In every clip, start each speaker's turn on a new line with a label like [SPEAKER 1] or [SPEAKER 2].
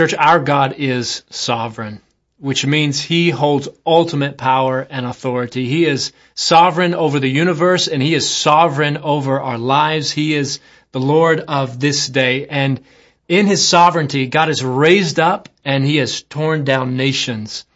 [SPEAKER 1] Church, our God is sovereign, which means He holds ultimate power and authority. He is sovereign over the universe and He is sovereign over our lives. He is the Lord of this day. And in His sovereignty, God has raised up and He has torn down nations.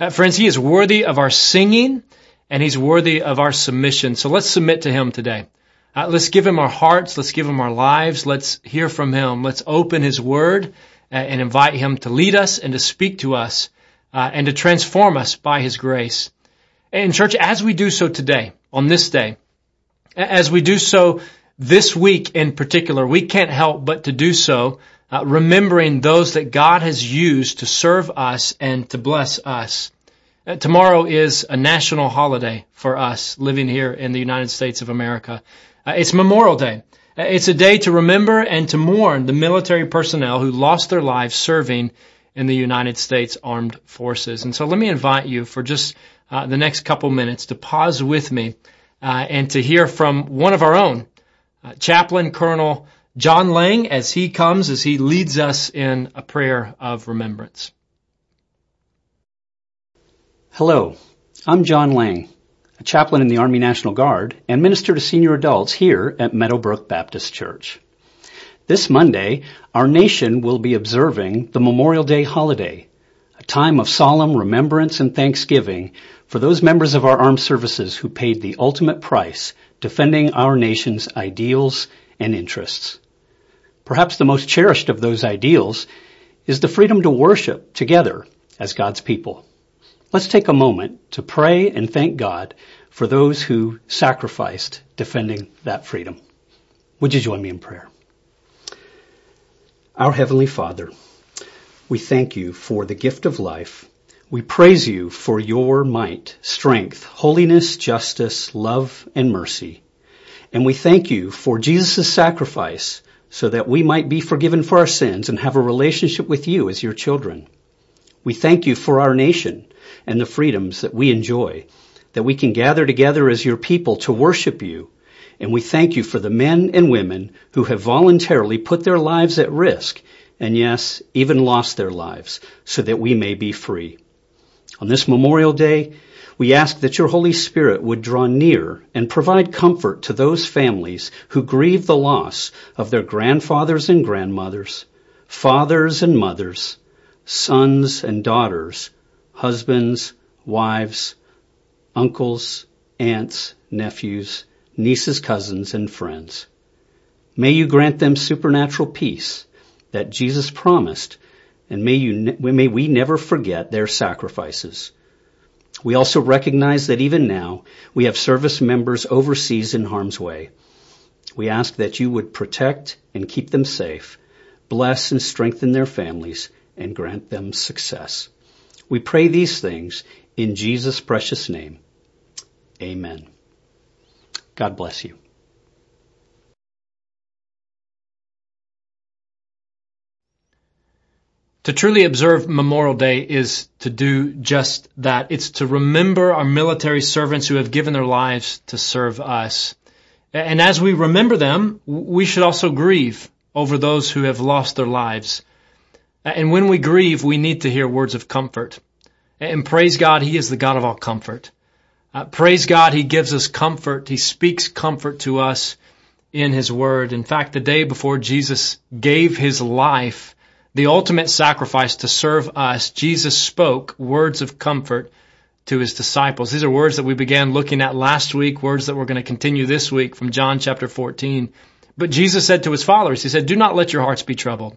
[SPEAKER 1] Uh, friends, He is worthy of our singing and He's worthy of our submission. So let's submit to Him today. Uh, let's give Him our hearts. Let's give Him our lives. Let's hear from Him. Let's open His Word and invite Him to lead us and to speak to us uh, and to transform us by His grace. And church, as we do so today, on this day, as we do so this week in particular, we can't help but to do so uh, remembering those that God has used to serve us and to bless us. Uh, tomorrow is a national holiday for us living here in the United States of America. Uh, it's Memorial Day. Uh, it's a day to remember and to mourn the military personnel who lost their lives serving in the United States Armed Forces. And so let me invite you for just uh, the next couple minutes to pause with me uh, and to hear from one of our own, uh, Chaplain Colonel John Lang, as he comes, as he leads us in a prayer of remembrance.
[SPEAKER 2] Hello, I'm John Lang a chaplain in the Army National Guard, and minister to senior adults here at Meadowbrook Baptist Church. This Monday, our nation will be observing the Memorial Day holiday, a time of solemn remembrance and thanksgiving for those members of our armed services who paid the ultimate price defending our nation's ideals and interests. Perhaps the most cherished of those ideals is the freedom to worship together as God's people. Let's take a moment to pray and thank God for those who sacrificed defending that freedom. Would you join me in prayer? Our Heavenly Father, we thank you for the gift of life. We praise you for your might, strength, holiness, justice, love, and mercy. And we thank you for Jesus' sacrifice so that we might be forgiven for our sins and have a relationship with you as your children. We thank you for our nation and the freedoms that we enjoy, that we can gather together as your people to worship you. And we thank you for the men and women who have voluntarily put their lives at risk and yes, even lost their lives so that we may be free. On this Memorial Day, we ask that your Holy Spirit would draw near and provide comfort to those families who grieve the loss of their grandfathers and grandmothers, fathers and mothers, sons and daughters, husbands, wives, uncles, aunts, nephews, nieces, cousins, and friends. May you grant them supernatural peace that Jesus promised, and may, you, may we never forget their sacrifices. We also recognize that even now we have service members overseas in harm's way. We ask that you would protect and keep them safe, bless and strengthen their families, and grant them success. We pray these things in Jesus' precious name. Amen. God bless you.
[SPEAKER 1] To truly observe Memorial Day is to do just that. It's to remember our military servants who have given their lives to serve us. And as we remember them, we should also grieve over those who have lost their lives. And when we grieve, we need to hear words of comfort. And praise God, He is the God of all comfort. Uh, praise God, He gives us comfort. He speaks comfort to us in His Word. In fact, the day before Jesus gave His life, the ultimate sacrifice to serve us, Jesus spoke words of comfort to His disciples. These are words that we began looking at last week, words that we're going to continue this week from John chapter 14. But Jesus said to His followers, He said, do not let your hearts be troubled.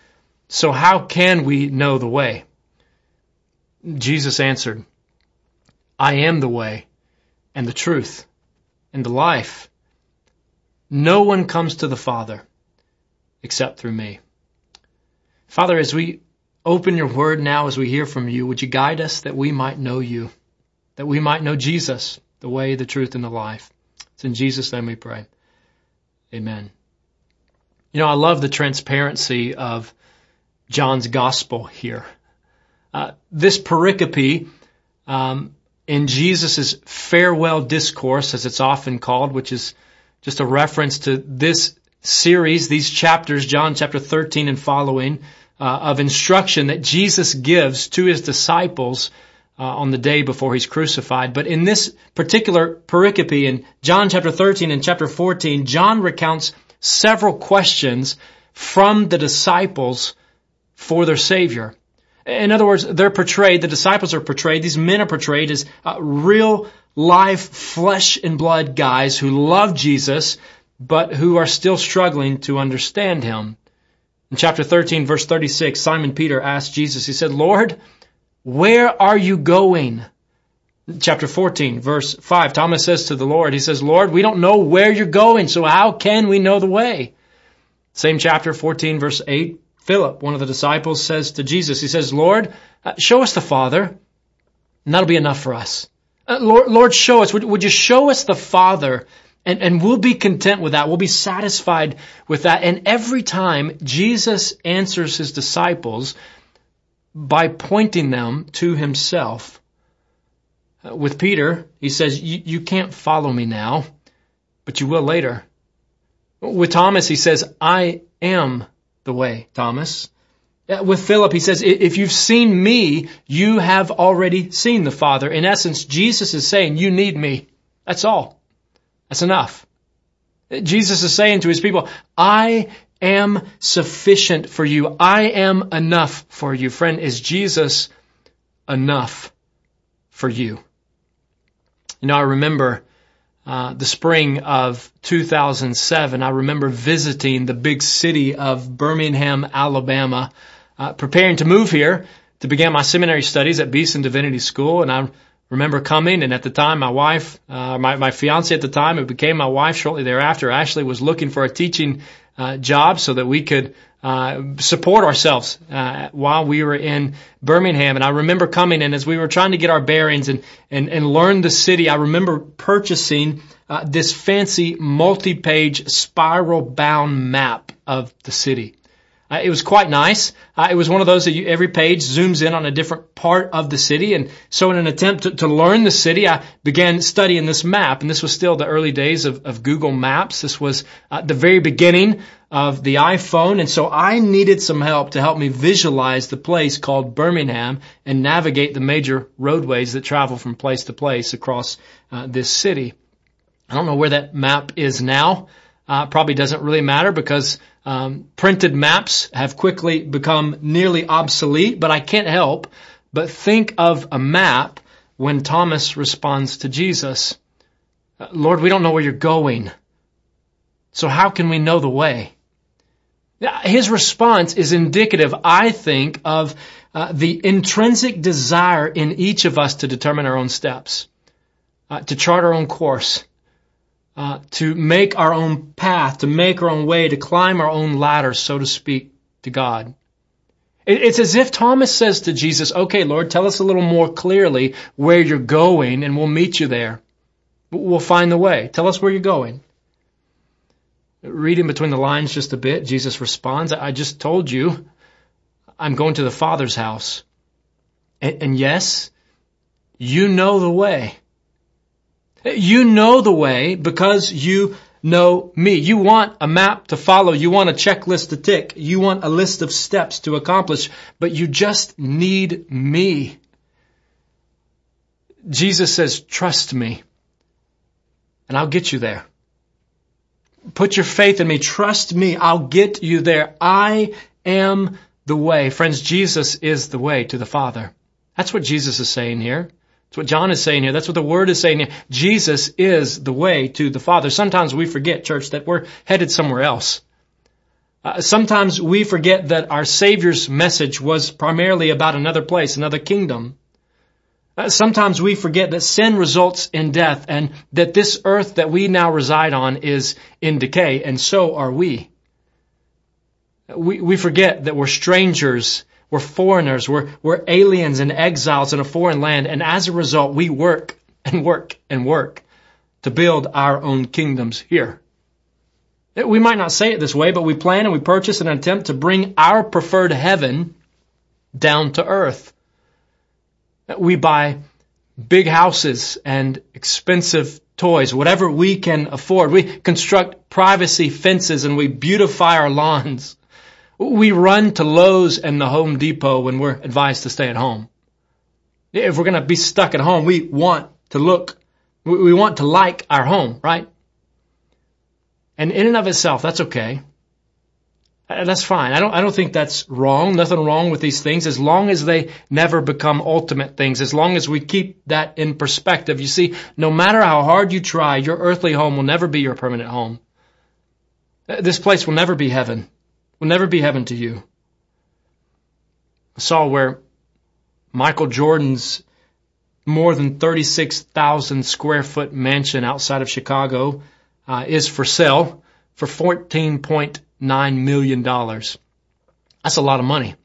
[SPEAKER 1] So how can we know the way? Jesus answered, I am the way and the truth and the life. No one comes to the Father except through me. Father, as we open your word now as we hear from you. Would you guide us that we might know you, that we might know Jesus, the way, the truth, and the life. It's in Jesus' name we pray. Amen. You know, I love the transparency of John's gospel here. Uh, this pericope um, in Jesus' farewell discourse, as it's often called, which is just a reference to this series, these chapters, John chapter 13 and following, uh, of instruction that Jesus gives to his disciples uh, on the day before he's crucified. But in this particular pericope in John chapter 13 and chapter 14, John recounts several questions from the disciples for their Savior. In other words, they're portrayed, the disciples are portrayed, these men are portrayed as uh, real life, flesh and blood guys who love Jesus, but who are still struggling to understand Him. In chapter 13 verse 36, Simon Peter asked Jesus, he said, Lord, where are you going? Chapter 14 verse 5, Thomas says to the Lord, he says, Lord, we don't know where you're going, so how can we know the way? Same chapter 14 verse 8, Philip, one of the disciples, says to Jesus, he says, Lord, uh, show us the Father, and that'll be enough for us. Uh, Lord, Lord, show us. Would, would you show us the Father? And, and we'll be content with that. We'll be satisfied with that. And every time Jesus answers his disciples by pointing them to himself. Uh, with Peter, he says, you can't follow me now, but you will later. With Thomas, he says, I am the way, Thomas. Uh, with Philip, he says, if you've seen me, you have already seen the Father. In essence, Jesus is saying, you need me. That's all. That's enough. Jesus is saying to his people, I am sufficient for you. I am enough for you. Friend, is Jesus enough for you? You know, I remember uh, the spring of 2007, I remember visiting the big city of Birmingham, Alabama, uh, preparing to move here to begin my seminary studies at Beeson Divinity School. And I remember coming, and at the time, my wife, uh, my, my fiance at the time, who became my wife shortly thereafter, Ashley was looking for a teaching uh, job so that we could uh, support ourselves uh, while we were in Birmingham. And I remember coming and as we were trying to get our bearings and and, and learn the city, I remember purchasing uh, this fancy multi-page spiral-bound map of the city. Uh, it was quite nice. Uh, it was one of those that you, every page zooms in on a different part of the city. And so in an attempt to, to learn the city, I began studying this map. And this was still the early days of, of Google Maps. This was uh, the very beginning of the iPhone. And so I needed some help to help me visualize the place called Birmingham and navigate the major roadways that travel from place to place across uh, this city. I don't know where that map is now. Uh, probably doesn't really matter because um, printed maps have quickly become nearly obsolete, but I can't help but think of a map when Thomas responds to Jesus. Uh, Lord, we don't know where you're going. So how can we know the way? His response is indicative, I think, of uh, the intrinsic desire in each of us to determine our own steps, uh, to chart our own course, uh, to make our own path, to make our own way, to climb our own ladder, so to speak, to God. It's as if Thomas says to Jesus, okay, Lord, tell us a little more clearly where you're going and we'll meet you there. We'll find the way. Tell us where you're going. Reading between the lines just a bit, Jesus responds, I just told you I'm going to the Father's house. And, and yes, you know the way. You know the way because you know me. You want a map to follow. You want a checklist to tick. You want a list of steps to accomplish, but you just need me. Jesus says, trust me and I'll get you there. Put your faith in me. Trust me. I'll get you there. I am the way. Friends, Jesus is the way to the Father. That's what Jesus is saying here. That's what John is saying here. That's what the Word is saying here. Jesus is the way to the Father. Sometimes we forget, church, that we're headed somewhere else. Uh, sometimes we forget that our Savior's message was primarily about another place, another kingdom. Uh, sometimes we forget that sin results in death and that this earth that we now reside on is in decay, and so are we. We, we forget that we're strangers we're foreigners, we're, we're aliens and exiles in a foreign land, and as a result, we work and work and work to build our own kingdoms here. We might not say it this way, but we plan and we purchase an attempt to bring our preferred heaven down to earth. We buy big houses and expensive toys, whatever we can afford. We construct privacy fences and we beautify our lawns. We run to Lowe's and the Home Depot when we're advised to stay at home. If we're going to be stuck at home, we want to look, we want to like our home, right? And in and of itself, that's okay. Uh, that's fine. I don't, I don't think that's wrong. Nothing wrong with these things as long as they never become ultimate things, as long as we keep that in perspective. You see, no matter how hard you try, your earthly home will never be your permanent home. Uh, this place will never be heaven, will never be heaven to you. I saw where Michael Jordan's more than 36,000 square foot mansion outside of Chicago uh, is for sale for 14.9 million dollars. That's a lot of money.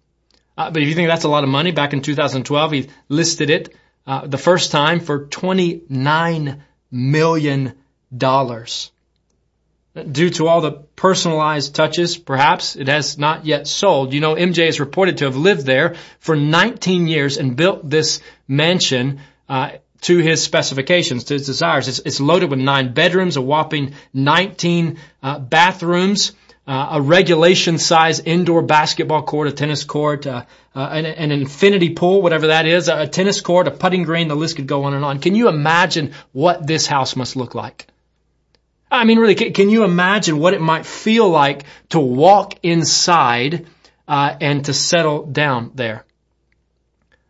[SPEAKER 1] Uh, but if you think that's a lot of money, back in 2012, he listed it uh, the first time for 29 million dollars. Due to all the personalized touches, perhaps it has not yet sold. You know, MJ is reported to have lived there for 19 years and built this mansion uh, to his specifications, to his desires. It's, it's loaded with nine bedrooms, a whopping 19 uh, bathrooms, uh, a regulation size indoor basketball court, a tennis court, uh, uh, an, an, infinity pool, whatever that is, a tennis court, a putting green, the list could go on and on. Can you imagine what this house must look like? I mean, really, can, can you imagine what it might feel like to walk inside uh, and to settle down there?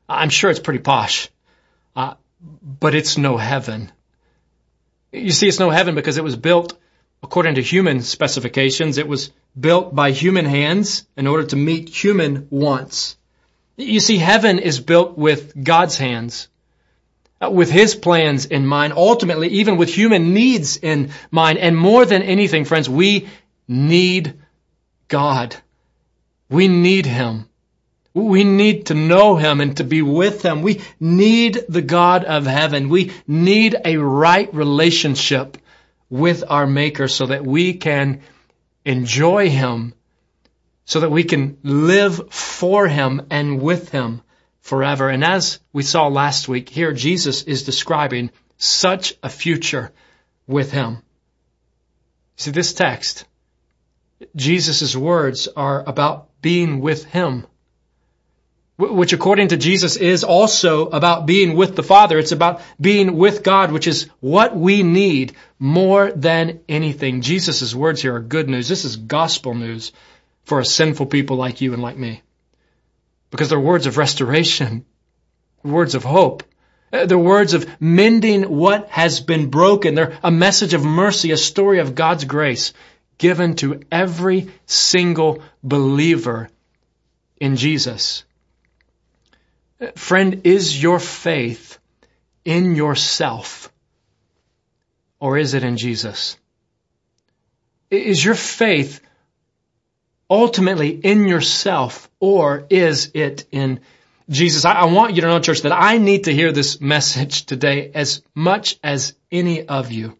[SPEAKER 1] I'm sure it's pretty posh. Uh, but it's no heaven. You see, it's no heaven because it was built according to human specifications. It was built by human hands in order to meet human wants. You see, heaven is built with God's hands, Uh, with His plans in mind, ultimately even with human needs in mind. And more than anything, friends, we need God. We need Him. We need to know Him and to be with Him. We need the God of heaven. We need a right relationship with our Maker so that we can enjoy Him, so that we can live for Him and with Him forever. And as we saw last week, here Jesus is describing such a future with Him. See, this text, Jesus' words are about being with Him which according to Jesus is also about being with the Father. It's about being with God, which is what we need more than anything. Jesus' words here are good news. This is gospel news for a sinful people like you and like me. Because they're words of restoration, words of hope. Uh, they're words of mending what has been broken. They're a message of mercy, a story of God's grace given to every single believer in Jesus. Friend, is your faith in yourself or is it in Jesus? Is your faith ultimately in yourself or is it in Jesus? I, I, want you to know, church, that I need to hear this message today as much as any of you.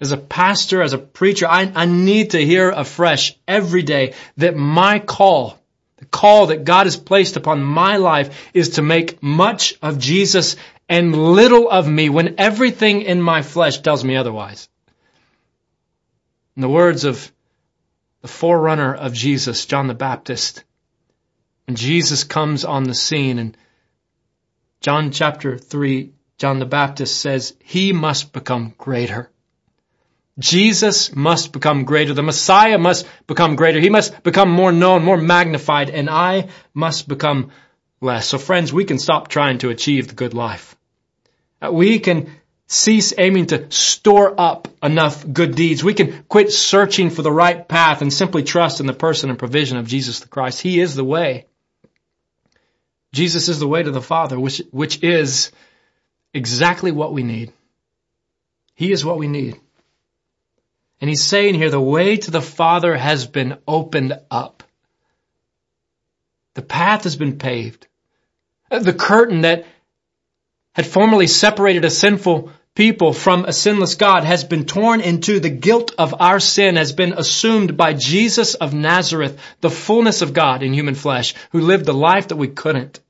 [SPEAKER 1] As a pastor, as a preacher, I, I need to hear afresh every day that my call the call that God has placed upon my life is to make much of Jesus and little of me when everything in my flesh tells me otherwise. In the words of the forerunner of Jesus, John the Baptist, And Jesus comes on the scene in John chapter 3, John the Baptist says, He must become greater Jesus must become greater. The Messiah must become greater. He must become more known, more magnified, and I must become less. So friends, we can stop trying to achieve the good life. We can cease aiming to store up enough good deeds. We can quit searching for the right path and simply trust in the person and provision of Jesus the Christ. He is the way. Jesus is the way to the Father, which, which is exactly what we need. He is what we need. And he's saying here the way to the Father has been opened up. The path has been paved. The curtain that had formerly separated a sinful people from a sinless God has been torn into the guilt of our sin has been assumed by Jesus of Nazareth, the fullness of God in human flesh, who lived the life that we couldn't.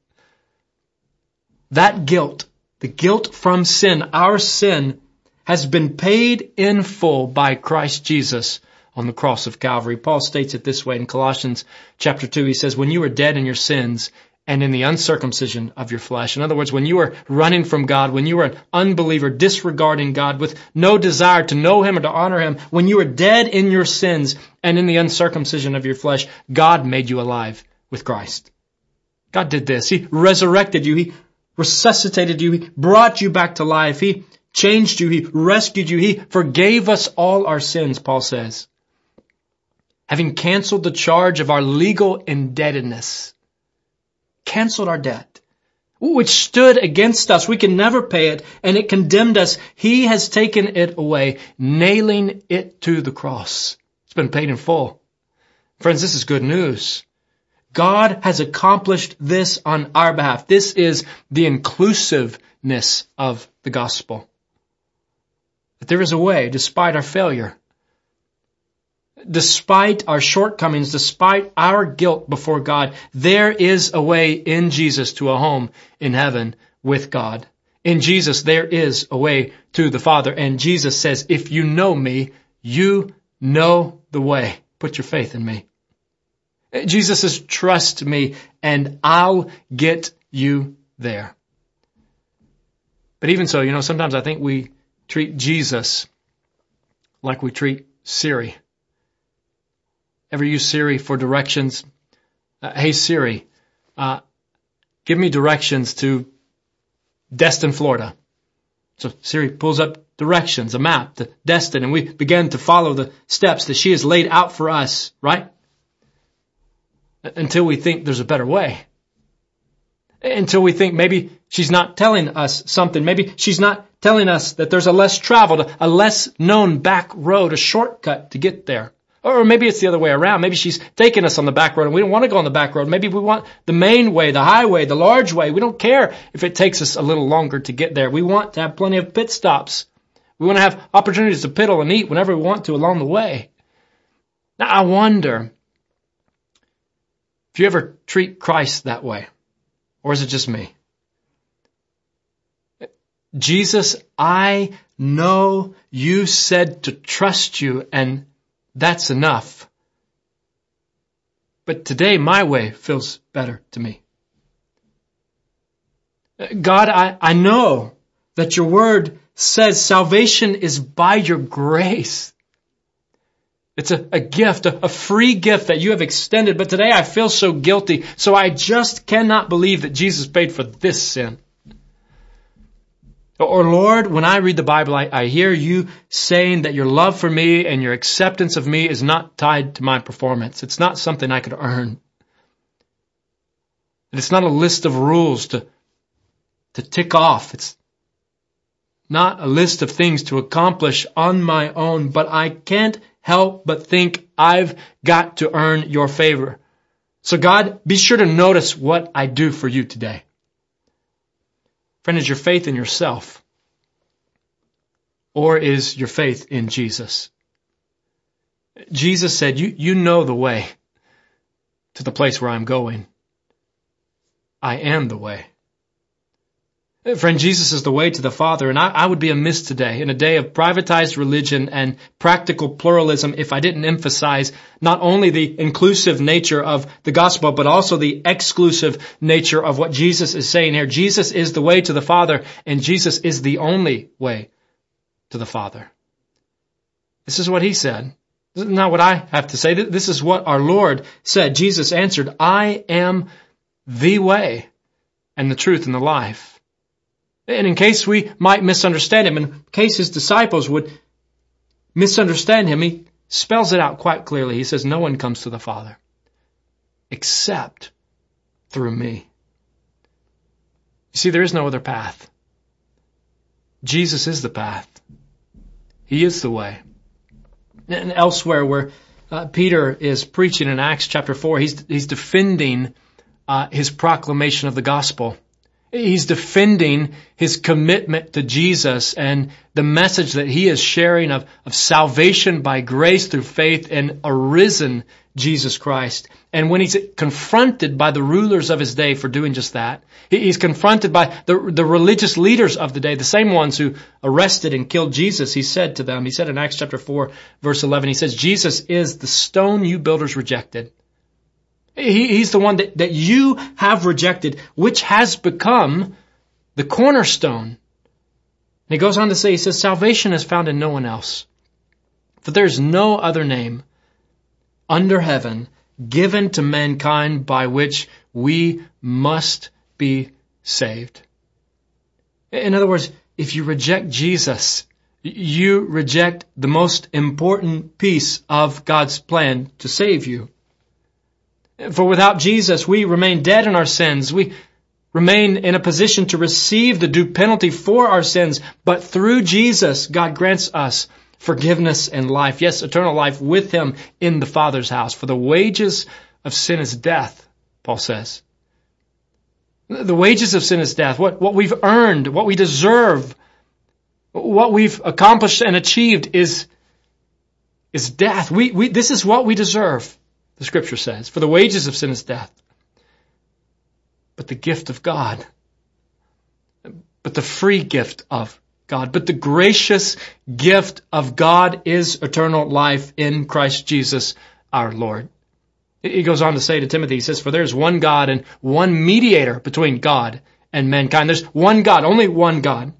[SPEAKER 1] That guilt, the guilt from sin, our sin, has been paid in full by Christ Jesus on the cross of Calvary. Paul states it this way in Colossians chapter 2. He says, when you were dead in your sins and in the uncircumcision of your flesh. In other words, when you were running from God, when you were an unbeliever, disregarding God with no desire to know Him or to honor Him, when you were dead in your sins and in the uncircumcision of your flesh, God made you alive with Christ. God did this. He resurrected you. He resuscitated you. He brought you back to life. He changed you. He rescued you. He forgave us all our sins, Paul says. Having canceled the charge of our legal indebtedness canceled our debt, which stood against us. We can never pay it, and it condemned us. He has taken it away, nailing it to the cross. It's been paid in full. Friends, this is good news. God has accomplished this on our behalf. This is the inclusiveness of the gospel. That there is a way, despite our failure, despite our shortcomings, despite our guilt before God, there is a way in Jesus to a home in heaven with God. In Jesus, there is a way to the Father. And Jesus says, if you know me, you know the way. Put your faith in me. Jesus says, trust me and I'll get you there. But even so, you know, sometimes I think we treat Jesus like we treat Siri. Ever use Siri for directions? Uh, hey Siri, uh, give me directions to Destin, Florida. So Siri pulls up directions, a map to Destin, and we begin to follow the steps that she has laid out for us, right? Until we think there's a better way. Until we think maybe she's not telling us something. Maybe she's not telling us that there's a less traveled, a less known back road, a shortcut to get there. Or maybe it's the other way around. Maybe she's taking us on the back road and we don't want to go on the back road. Maybe we want the main way, the highway, the large way. We don't care if it takes us a little longer to get there. We want to have plenty of pit stops. We want to have opportunities to piddle and eat whenever we want to along the way. Now I wonder if you ever treat Christ that way. Or is it just me? Jesus, I know you said to trust you and that's enough. But today my way feels better to me. God, I, I know that your word says salvation is by your grace. It's a, a gift, a, a, free gift that you have extended, but today I feel so guilty, so I just cannot believe that Jesus paid for this sin. Or Lord, when I read the Bible, I, I, hear you saying that your love for me and your acceptance of me is not tied to my performance. It's not something I could earn. It's not a list of rules to, to tick off. It's not a list of things to accomplish on my own, but I can't help but think I've got to earn your favor. So God, be sure to notice what I do for you today. Friend, is your faith in yourself? Or is your faith in Jesus? Jesus said, you, you know the way to the place where I'm going. I am the way. Friend, Jesus is the way to the Father, and I, I, would be amiss today in a day of privatized religion and practical pluralism if I didn't emphasize not only the inclusive nature of the gospel, but also the exclusive nature of what Jesus is saying here. Jesus is the way to the Father, and Jesus is the only way to the Father. This is what he said. This is not what I have to say. This is what our Lord said. Jesus answered, I am the way and the truth and the life. And in case we might misunderstand him, in case his disciples would misunderstand him, he spells it out quite clearly. He says, no one comes to the Father except through me. You see, there is no other path. Jesus is the path. He is the way. And elsewhere where uh, Peter is preaching in Acts chapter 4, he's, he's defending uh, his proclamation of the gospel. He's defending his commitment to Jesus and the message that he is sharing of, of salvation by grace through faith in a risen Jesus Christ. And when he's confronted by the rulers of his day for doing just that, he's confronted by the, the religious leaders of the day, the same ones who arrested and killed Jesus, he said to them, he said in Acts chapter 4 verse 11, he says, Jesus is the stone you builders rejected he, he's the one that, that you have rejected, which has become the cornerstone. And he goes on to say, he says, salvation is found in no one else. For there is no other name under heaven given to mankind by which we must be saved. In other words, if you reject Jesus, you reject the most important piece of God's plan to save you. For without Jesus, we remain dead in our sins. We remain in a position to receive the due penalty for our sins. But through Jesus, God grants us forgiveness and life. Yes, eternal life with Him in the Father's house. For the wages of sin is death, Paul says. The wages of sin is death. What, what we've earned, what we deserve, what we've accomplished and achieved is, is death. We, we, this is what we deserve the scripture says. For the wages of sin is death. But the gift of God, but the free gift of God, but the gracious gift of God is eternal life in Christ Jesus our Lord. He goes on to say to Timothy, he says, for there's one God and one mediator between God and mankind. There's one God, only one God.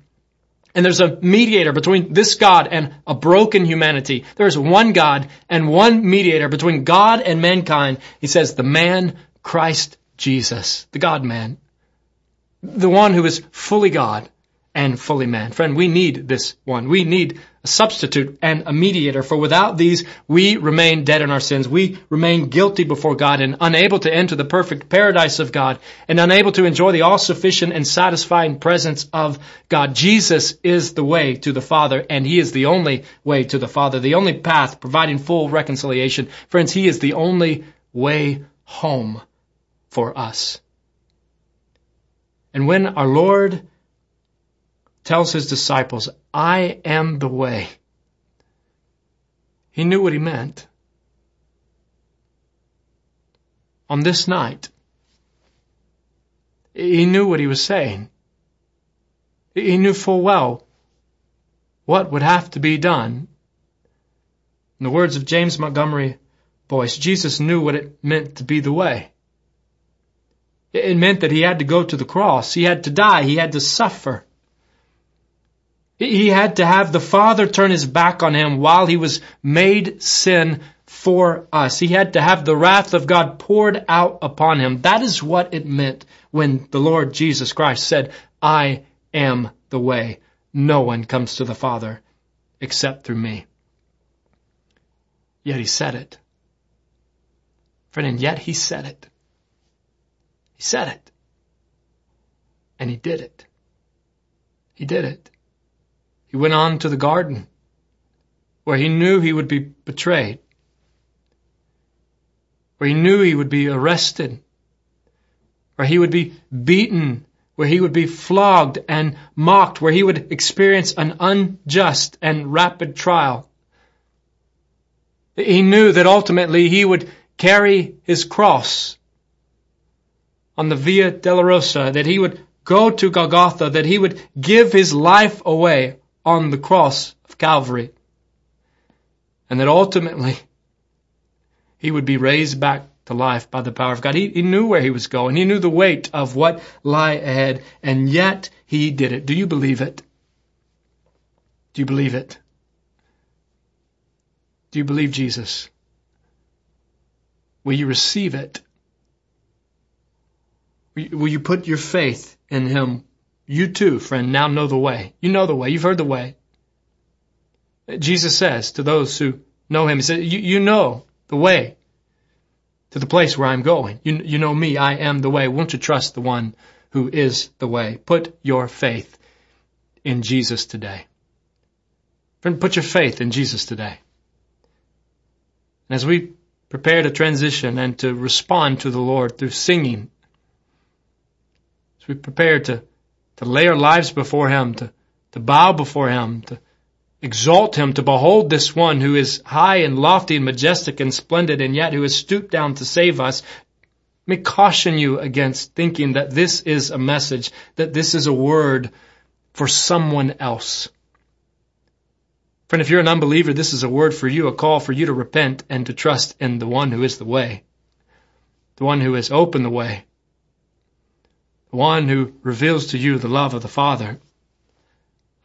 [SPEAKER 1] And there's a mediator between this God and a broken humanity. There's one God and one mediator between God and mankind. He says, the man, Christ Jesus, the God man. The one who is fully God and fully man. Friend, we need this one. We need a substitute and a mediator, for without these, we remain dead in our sins. We remain guilty before God and unable to enter the perfect paradise of God and unable to enjoy the all-sufficient and satisfying presence of God. Jesus is the way to the Father and He is the only way to the Father, the only path providing full reconciliation. Friends, He is the only way home for us. And when our Lord tells his disciples, I am the way. He knew what he meant. On this night, he knew what he was saying. He knew full well what would have to be done. In the words of James Montgomery Boice, Jesus knew what it meant to be the way. It meant that he had to go to the cross. He had to die. He had to suffer. He had to have the Father turn his back on him while he was made sin for us. He had to have the wrath of God poured out upon him. That is what it meant when the Lord Jesus Christ said, I am the way. No one comes to the Father except through me. Yet he said it. Friend, and yet he said it. He said it. And he did it. He did it. He went on to the garden where he knew he would be betrayed, where he knew he would be arrested, where he would be beaten, where he would be flogged and mocked, where he would experience an unjust and rapid trial. He knew that ultimately he would carry his cross on the Via Dolorosa, that he would go to Golgotha, that he would give his life away on the cross of Calvary. And that ultimately he would be raised back to life by the power of God. He, he knew where he was going. He knew the weight of what lay ahead, and yet he did it. Do you believe it? Do you believe it? Do you believe Jesus? Will you receive it? Will you put your faith in him you too, friend, now know the way. You know the way. You've heard the way. Jesus says to those who know him, he says, you, you know the way to the place where I'm going. You, you know me. I am the way. Won't you trust the one who is the way? Put your faith in Jesus today. Friend, put your faith in Jesus today. And as we prepare to transition and to respond to the Lord through singing, As we prepare to, to lay our lives before Him, to, to bow before Him, to exalt Him, to behold this one who is high and lofty and majestic and splendid and yet who has stooped down to save us, let me caution you against thinking that this is a message, that this is a word for someone else. Friend, if you're an unbeliever, this is a word for you, a call for you to repent and to trust in the one who is the way, the one who has opened the way, one who reveals to you the love of the Father,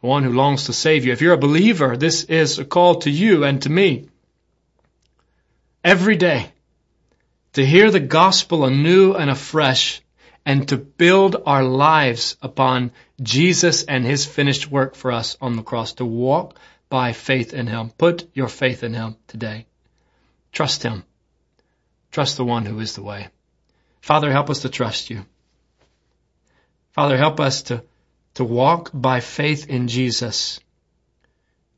[SPEAKER 1] the one who longs to save you. If you're a believer, this is a call to you and to me. Every day, to hear the gospel anew and afresh, and to build our lives upon Jesus and his finished work for us on the cross, to walk by faith in Him. Put your faith in Him today. Trust Him. Trust the one who is the way. Father, help us to trust you. Father, help us to, to walk by faith in Jesus.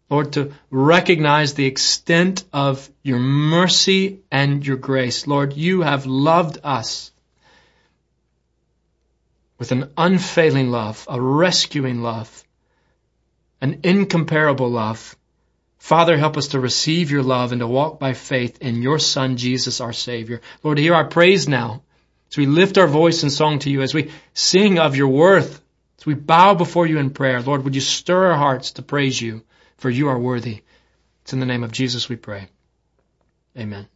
[SPEAKER 1] Lord, to recognize the extent of your mercy and your grace. Lord, you have loved us with an unfailing love, a rescuing love an incomparable love. Father, help us to receive your love and to walk by faith in your Son, Jesus, our Savior. Lord, hear our praise now as we lift our voice in song to you, as we sing of your worth, as we bow before you in prayer. Lord, would you stir our hearts to praise you, for you are worthy. It's in the name of Jesus we pray. Amen.